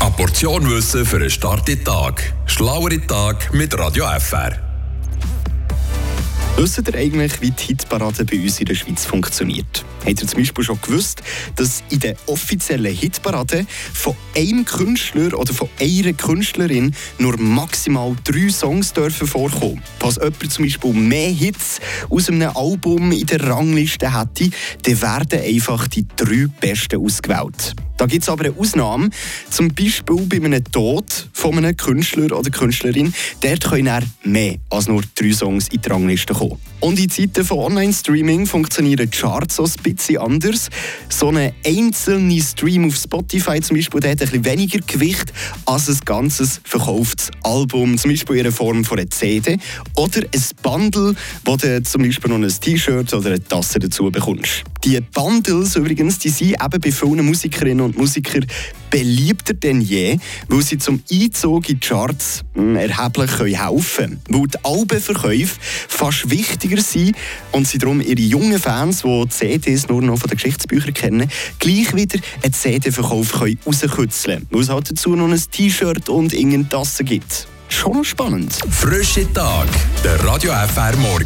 Eine Portion Wissen für einen starken Tag. Schlauere Tag mit Radio FR. Wisst ihr eigentlich, wie die Hitparade bei uns in der Schweiz funktioniert? Habt ihr zum Beispiel schon gewusst, dass in der offiziellen Hitparade von einem Künstler oder von einer Künstlerin nur maximal drei Songs dürfen vorkommen? Falls jemand zum Beispiel mehr Hits aus einem Album in der Rangliste hätte, dann werden einfach die drei besten ausgewählt. Da gibt es aber eine Ausnahme. Zum Beispiel bei einem Tod von einem Künstler oder Künstlerin. Dort können mehr als nur drei Songs in die Rangliste kommen. Und in Zeiten von Online-Streaming funktionieren Charts so ein bisschen anders. So ein einzelner Stream auf Spotify zum Beispiel, der hat ein bisschen weniger Gewicht als ein ganzes verkauftes Album. Zum Beispiel in der Form von einer CD oder ein Bundle, wo du zum Beispiel noch ein T-Shirt oder eine Tasse dazu bekommst. Die Bundles übrigens, die sind eben bei vielen Musikerinnen und Musikern beliebter denn je, weil sie zum Einzug in die Charts hm, erheblich helfen können. Weil die Albenverkäufe fast wichtiger sind und sie darum ihre jungen Fans, die CDs nur noch von den Geschichtsbüchern kennen, gleich wieder einen CD-Verkauf rauskützeln können. Weil es halt dazu noch ein T-Shirt und irgendeine Tasse gibt. Schon spannend. Frische Tag, der Radio FR Morgen.